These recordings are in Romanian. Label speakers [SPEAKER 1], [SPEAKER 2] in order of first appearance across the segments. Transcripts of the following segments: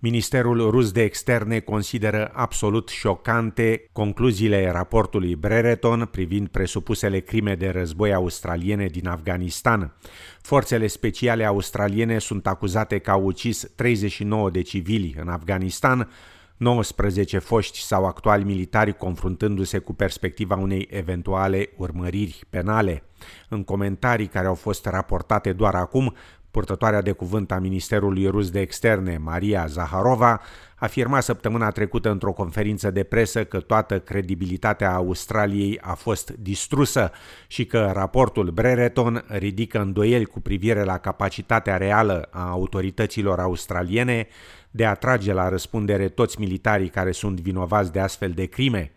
[SPEAKER 1] Ministerul rus de externe consideră absolut șocante concluziile raportului Brereton privind presupusele crime de război australiene din Afganistan. Forțele speciale australiene sunt acuzate că au ucis 39 de civili în Afganistan, 19 foști sau actuali militari confruntându-se cu perspectiva unei eventuale urmăriri penale. În comentarii care au fost raportate doar acum, Purtătoarea de cuvânt a Ministerului Rus de Externe, Maria Zaharova, afirma săptămâna trecută într-o conferință de presă că toată credibilitatea Australiei a fost distrusă și că raportul Brereton ridică îndoieli cu privire la capacitatea reală a autorităților australiene de a trage la răspundere toți militarii care sunt vinovați de astfel de crime.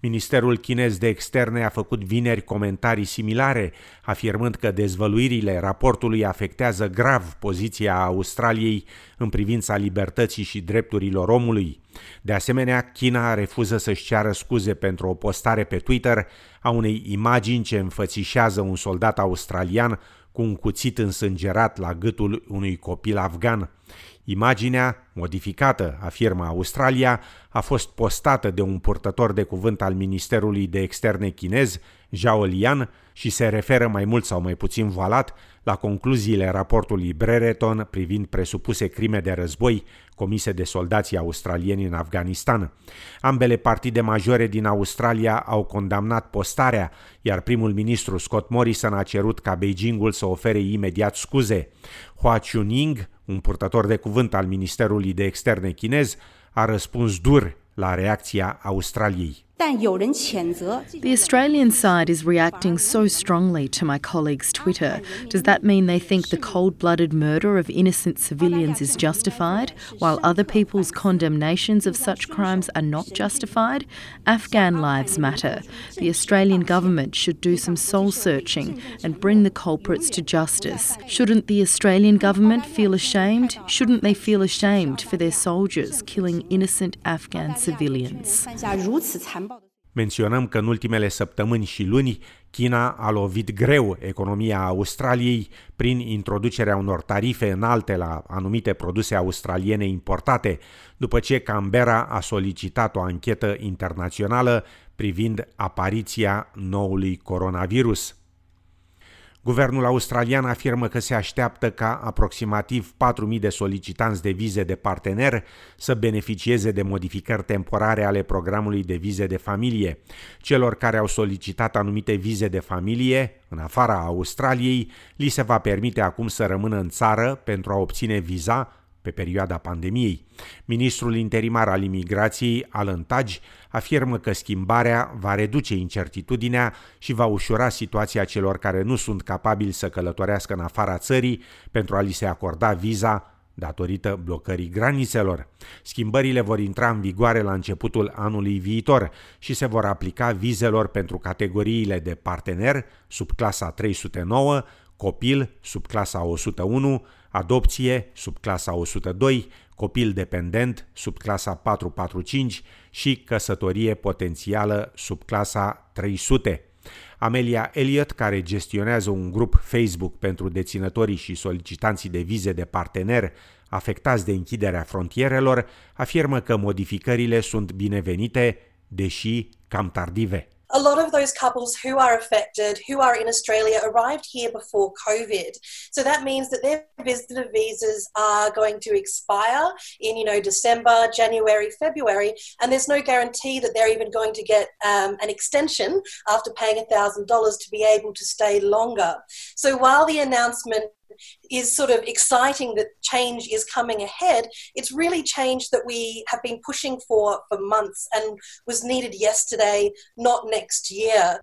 [SPEAKER 1] Ministerul chinez de externe a făcut vineri comentarii similare, afirmând că dezvăluirile raportului afectează grav poziția Australiei în privința libertății și drepturilor omului. De asemenea, China refuză să-și ceară scuze pentru o postare pe Twitter a unei imagini ce înfățișează un soldat australian cu un cuțit însângerat la gâtul unui copil afgan. Imaginea, modificată, afirmă Australia, a fost postată de un purtător de cuvânt al Ministerului de Externe chinez, Zhao Lian, și se referă mai mult sau mai puțin voalat la concluziile raportului Brereton privind presupuse crime de război comise de soldații australieni în Afganistan. Ambele partide majore din Australia au condamnat postarea, iar primul ministru Scott Morrison a cerut ca Beijingul să ofere imediat scuze. Hua Chunying, un purtător de cuvânt al Ministerului de Externe chinez, a răspuns dur la reacția Australiei.
[SPEAKER 2] The Australian side is reacting so strongly to my colleague's Twitter. Does that mean they think the cold blooded murder of innocent civilians is justified, while other people's condemnations of such crimes are not justified? Afghan lives matter. The Australian government should do some soul searching and bring the culprits to justice. Shouldn't the Australian government feel ashamed? Shouldn't they feel ashamed for their soldiers killing innocent Afghan civilians?
[SPEAKER 1] Menționăm că în ultimele săptămâni și luni China a lovit greu economia Australiei prin introducerea unor tarife înalte la anumite produse australiene importate, după ce Canberra a solicitat o anchetă internațională privind apariția noului coronavirus. Guvernul australian afirmă că se așteaptă ca aproximativ 4.000 de solicitanți de vize de partener să beneficieze de modificări temporare ale programului de vize de familie. Celor care au solicitat anumite vize de familie, în afara Australiei, li se va permite acum să rămână în țară pentru a obține viza pe perioada pandemiei. Ministrul interimar al imigrației, Alan Tudge, afirmă că schimbarea va reduce incertitudinea și va ușura situația celor care nu sunt capabili să călătorească în afara țării pentru a li se acorda viza datorită blocării granițelor. Schimbările vor intra în vigoare la începutul anului viitor și se vor aplica vizelor pentru categoriile de partener sub clasa 309, copil sub clasa 101, adopție sub clasa 102, copil dependent sub clasa 445 și căsătorie potențială sub clasa 300. Amelia Elliott, care gestionează un grup Facebook pentru deținătorii și solicitanții de vize de partener afectați de închiderea frontierelor, afirmă că modificările sunt binevenite, deși cam tardive.
[SPEAKER 3] A lot of those couples who are affected, who are in Australia, arrived here before COVID. So that means that their visitor visas are going to expire in, you know, December, January, February, and there's no guarantee that they're even going to get um, an extension after paying $1,000 to be able to stay longer. So while the announcement is sort of exciting that change is coming ahead. It's really change that we have been pushing for for months and was needed yesterday, not next year.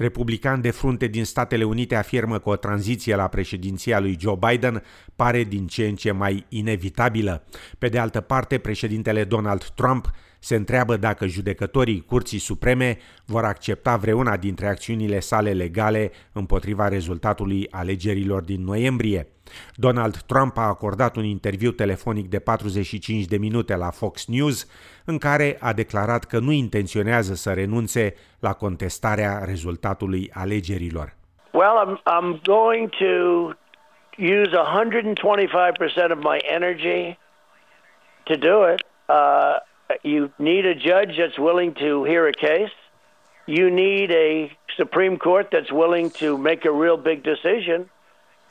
[SPEAKER 1] Republican de frunte din Statele Unite afirmă că o tranziție la președinția lui Joe Biden pare din ce în ce mai inevitabilă. Pe de altă parte, președintele Donald Trump se întreabă dacă judecătorii Curții Supreme vor accepta vreuna dintre acțiunile sale legale împotriva rezultatului alegerilor din noiembrie. Donald Trump a acordat un interviu telefonic de 45 de minute la Fox News în care a declarat că nu intenționează să renunțe la contestarea rezultatului alegerilor.
[SPEAKER 4] Well, I'm, I'm going to use 125% of my energy to do it. Uh, you need a judge that's willing to hear a case. You need a Supreme Court that's willing to make a real big decision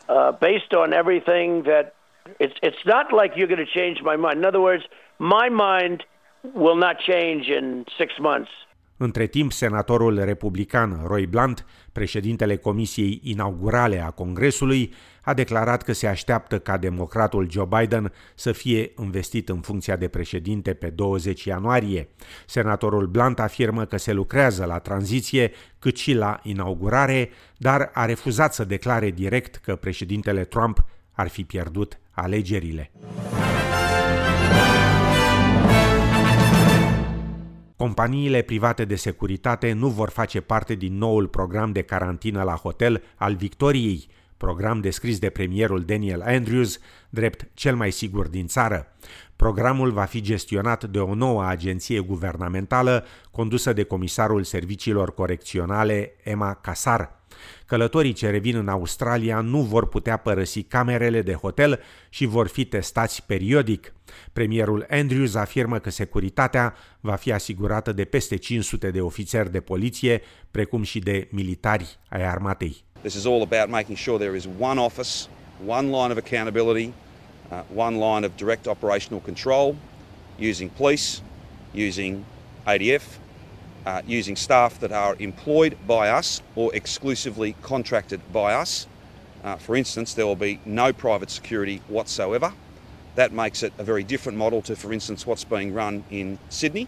[SPEAKER 4] uh, based on everything that it's. It's not like you're going to change my mind. In other words, my mind will not change in six months.
[SPEAKER 1] Între timp, senatorul republican Roy Blunt, președintele Comisiei Inaugurale a Congresului, a declarat că se așteaptă ca democratul Joe Biden să fie investit în funcția de președinte pe 20 ianuarie. Senatorul Blunt afirmă că se lucrează la tranziție cât și la inaugurare, dar a refuzat să declare direct că președintele Trump ar fi pierdut alegerile. Companiile private de securitate nu vor face parte din noul program de carantină la hotel al Victoriei, program descris de premierul Daniel Andrews drept cel mai sigur din țară. Programul va fi gestionat de o nouă agenție guvernamentală condusă de comisarul serviciilor corecționale Emma Casar. Călătorii ce revin în Australia nu vor putea părăsi camerele de hotel și vor fi testați periodic. Premierul Andrews afirmă că securitatea va fi asigurată de peste 500 de ofițeri de poliție, precum și de militari ai armatei.
[SPEAKER 5] This is all about making sure there is one office, one line of accountability, uh, one line of direct operational control, using police, using ADF, uh, using staff that are employed by us or exclusively contracted by us. Uh, for instance, there will be no private security whatsoever. That makes it a very different model to, for instance, what's being run in Sydney.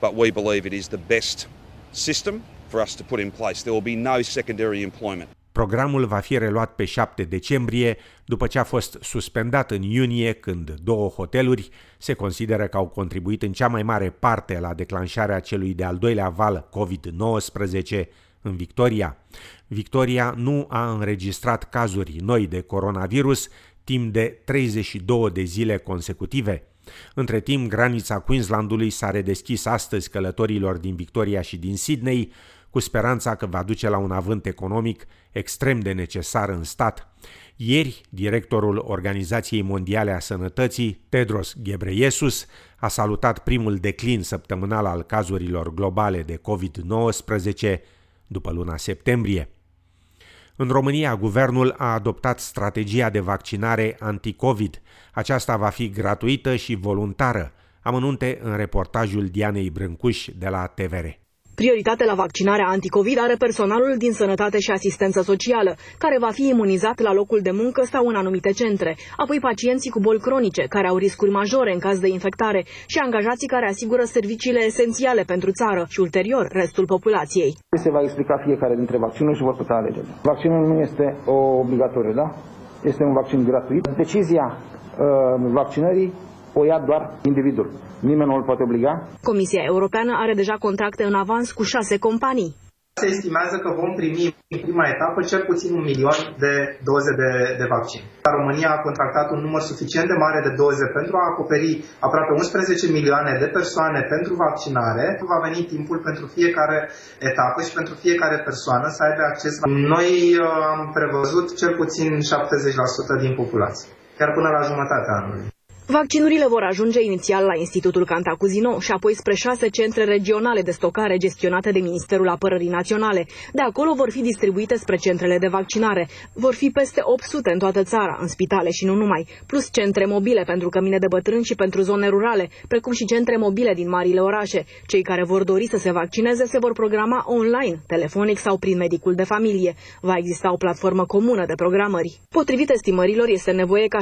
[SPEAKER 5] But we believe it is the best system for us to put in place. There will be no secondary employment.
[SPEAKER 1] Programul va fi reluat pe 7 decembrie, după ce a fost suspendat în iunie, când două hoteluri se consideră că au contribuit în cea mai mare parte la declanșarea celui de-al doilea val COVID-19 în Victoria. Victoria nu a înregistrat cazuri noi de coronavirus timp de 32 de zile consecutive. Între timp, granița Queenslandului s-a redeschis astăzi călătorilor din Victoria și din Sydney, cu speranța că va duce la un avânt economic extrem de necesar în stat. Ieri, directorul Organizației Mondiale a Sănătății, Tedros Ghebreyesus, a salutat primul declin săptămânal al cazurilor globale de COVID-19 după luna septembrie. În România, guvernul a adoptat strategia de vaccinare anti-COVID. Aceasta va fi gratuită și voluntară. Amănunte în reportajul Dianei Brâncuș de la TVR.
[SPEAKER 6] Prioritate la vaccinarea anticovid are personalul din sănătate și asistență socială, care va fi imunizat la locul de muncă sau în anumite centre, apoi pacienții cu boli cronice, care au riscuri majore în caz de infectare și angajații care asigură serviciile esențiale pentru țară și ulterior restul populației.
[SPEAKER 7] Se va explica fiecare dintre vaccinuri și vor putea alege. Vaccinul nu este o obligatoriu, da? Este un vaccin gratuit. Decizia uh, vaccinării o ia doar individul. Nimeni nu îl poate obliga.
[SPEAKER 6] Comisia Europeană are deja contracte în avans cu șase companii.
[SPEAKER 8] Se estimează că vom primi în prima etapă cel puțin un milion de doze de, de vaccin. România a contractat un număr suficient de mare de doze pentru a acoperi aproape 11 milioane de persoane pentru vaccinare. Va veni timpul pentru fiecare etapă și pentru fiecare persoană să aibă acces la... Noi uh, am prevăzut cel puțin 70% din populație, chiar până la jumătatea anului.
[SPEAKER 6] Vaccinurile vor ajunge inițial la Institutul Cantacuzino și apoi spre șase centre regionale de stocare gestionate de Ministerul Apărării Naționale. De acolo vor fi distribuite spre centrele de vaccinare. Vor fi peste 800 în toată țara, în spitale și nu numai, plus centre mobile pentru cămine de bătrâni și pentru zone rurale, precum și centre mobile din marile orașe. Cei care vor dori să se vaccineze se vor programa online, telefonic sau prin medicul de familie. Va exista o platformă comună de programări. Potrivit estimărilor, este nevoie ca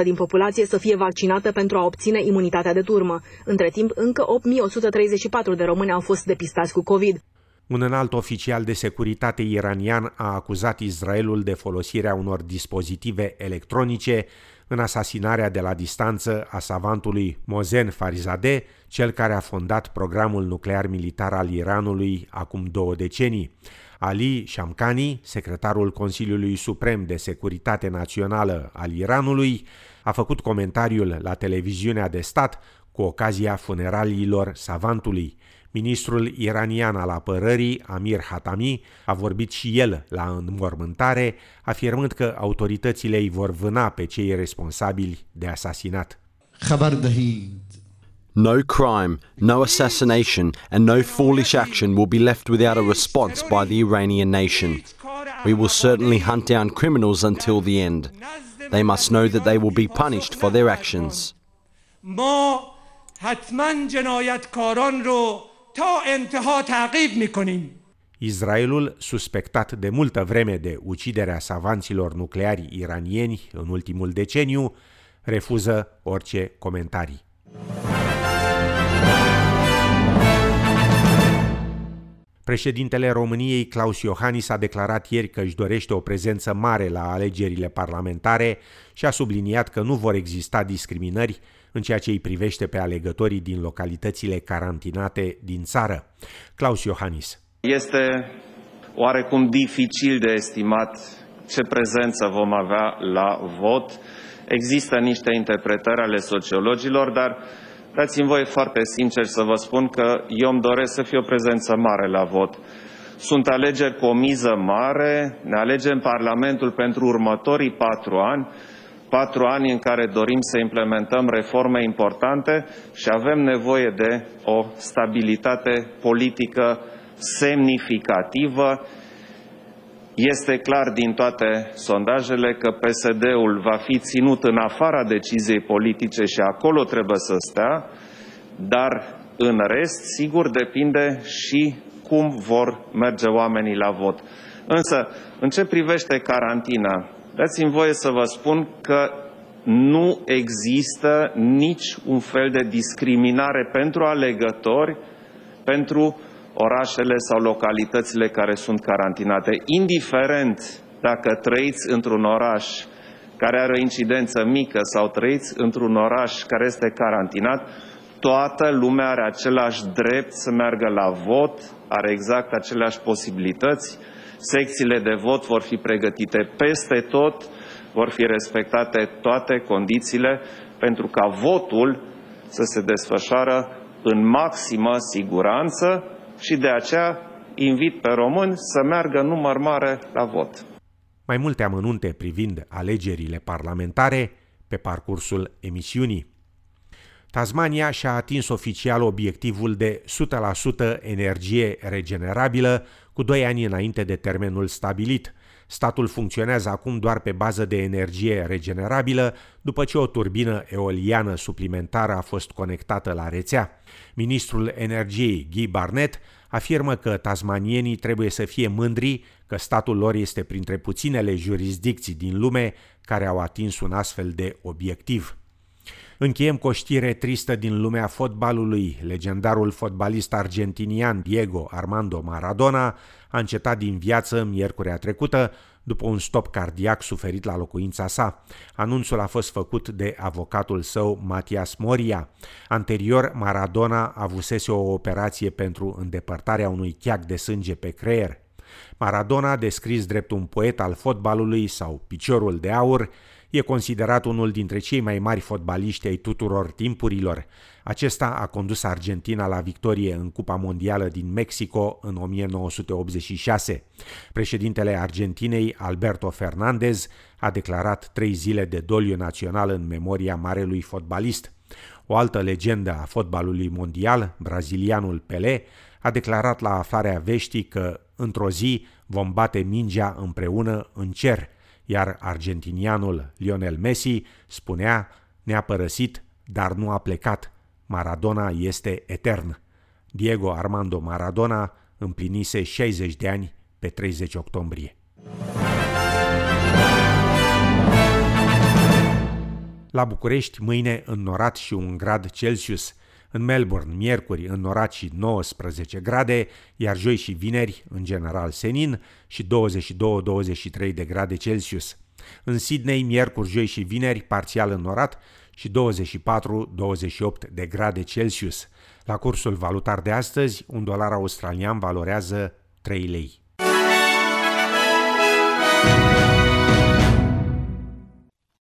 [SPEAKER 6] 70% din populație să fie fie vaccinată pentru a obține imunitatea de turmă. Între timp, încă 8134 de români au fost depistați cu COVID.
[SPEAKER 1] Un înalt oficial de securitate iranian a acuzat Israelul de folosirea unor dispozitive electronice în asasinarea de la distanță a savantului Mozen Farizadeh, cel care a fondat programul nuclear militar al Iranului acum două decenii. Ali Shamkhani, secretarul Consiliului Suprem de Securitate Națională al Iranului, a făcut comentariul la televiziunea de stat cu ocazia funeraliilor savantului. Ministrul iranian al apărării, Amir Hatami, a vorbit și el la înmormântare, afirmând că autoritățile îi vor vâna pe cei responsabili de asasinat.
[SPEAKER 9] خبر دهید
[SPEAKER 10] No crime, no assassination, and no foolish action will be left without a response by the Iranian nation. We will certainly hunt down criminals until the end. They must know that they will be punished for their actions.
[SPEAKER 1] Israelul, suspectat de multă vreme de uciderea savanților nucleari iranieni în ultimul deceniu, refuză orice comentarii. Președintele României, Claus Iohannis, a declarat ieri că își dorește o prezență mare la alegerile parlamentare și a subliniat că nu vor exista discriminări în ceea ce îi privește pe alegătorii din localitățile carantinate din țară. Claus Iohannis.
[SPEAKER 11] Este oarecum dificil de estimat ce prezență vom avea la vot. Există niște interpretări ale sociologilor, dar Dați-mi voie foarte sincer să vă spun că eu îmi doresc să fie o prezență mare la vot. Sunt alegeri cu o miză mare, ne alegem Parlamentul pentru următorii patru ani, patru ani în care dorim să implementăm reforme importante și avem nevoie de o stabilitate politică semnificativă este clar din toate sondajele că PSD-ul va fi ținut în afara deciziei politice și acolo trebuie să stea, dar în rest, sigur, depinde și cum vor merge oamenii la vot. Însă, în ce privește carantina, dați-mi voie să vă spun că nu există nici un fel de discriminare pentru alegători, pentru orașele sau localitățile care sunt carantinate. Indiferent dacă trăiți într-un oraș care are o incidență mică sau trăiți într-un oraș care este carantinat, toată lumea are același drept să meargă la vot, are exact aceleași posibilități. Secțiile de vot vor fi pregătite peste tot, vor fi respectate toate condițiile pentru ca votul să se desfășoară în maximă siguranță și de aceea invit pe români să meargă număr mare la vot.
[SPEAKER 1] Mai multe amănunte privind alegerile parlamentare pe parcursul emisiunii. Tasmania și-a atins oficial obiectivul de 100% energie regenerabilă cu doi ani înainte de termenul stabilit. Statul funcționează acum doar pe bază de energie regenerabilă, după ce o turbină eoliană suplimentară a fost conectată la rețea. Ministrul Energiei, Guy Barnett, afirmă că tasmanienii trebuie să fie mândri că statul lor este printre puținele jurisdicții din lume care au atins un astfel de obiectiv. Încheiem cu o știre tristă din lumea fotbalului. Legendarul fotbalist argentinian Diego Armando Maradona a încetat din viață miercurea trecută după un stop cardiac suferit la locuința sa. Anunțul a fost făcut de avocatul său Matias Moria. Anterior, Maradona avusese o operație pentru îndepărtarea unui cheac de sânge pe creier. Maradona, descris drept un poet al fotbalului sau piciorul de aur, E considerat unul dintre cei mai mari fotbaliști ai tuturor timpurilor. Acesta a condus Argentina la victorie în Cupa Mondială din Mexico în 1986. Președintele Argentinei, Alberto Fernandez, a declarat trei zile de doliu național în memoria marelui fotbalist. O altă legendă a fotbalului mondial, brazilianul Pelé, a declarat la aflarea veștii că într-o zi vom bate mingea împreună în cer – iar argentinianul Lionel Messi spunea ne-a părăsit, dar nu a plecat. Maradona este etern. Diego Armando Maradona împlinise 60 de ani pe 30 octombrie. La București, mâine înnorat și un grad Celsius, în Melbourne, miercuri, înnorat și 19 grade, iar joi și vineri, în general senin, și 22-23 de grade Celsius. În Sydney, miercuri, joi și vineri, parțial înnorat și 24-28 de grade Celsius. La cursul valutar de astăzi, un dolar australian valorează 3 lei.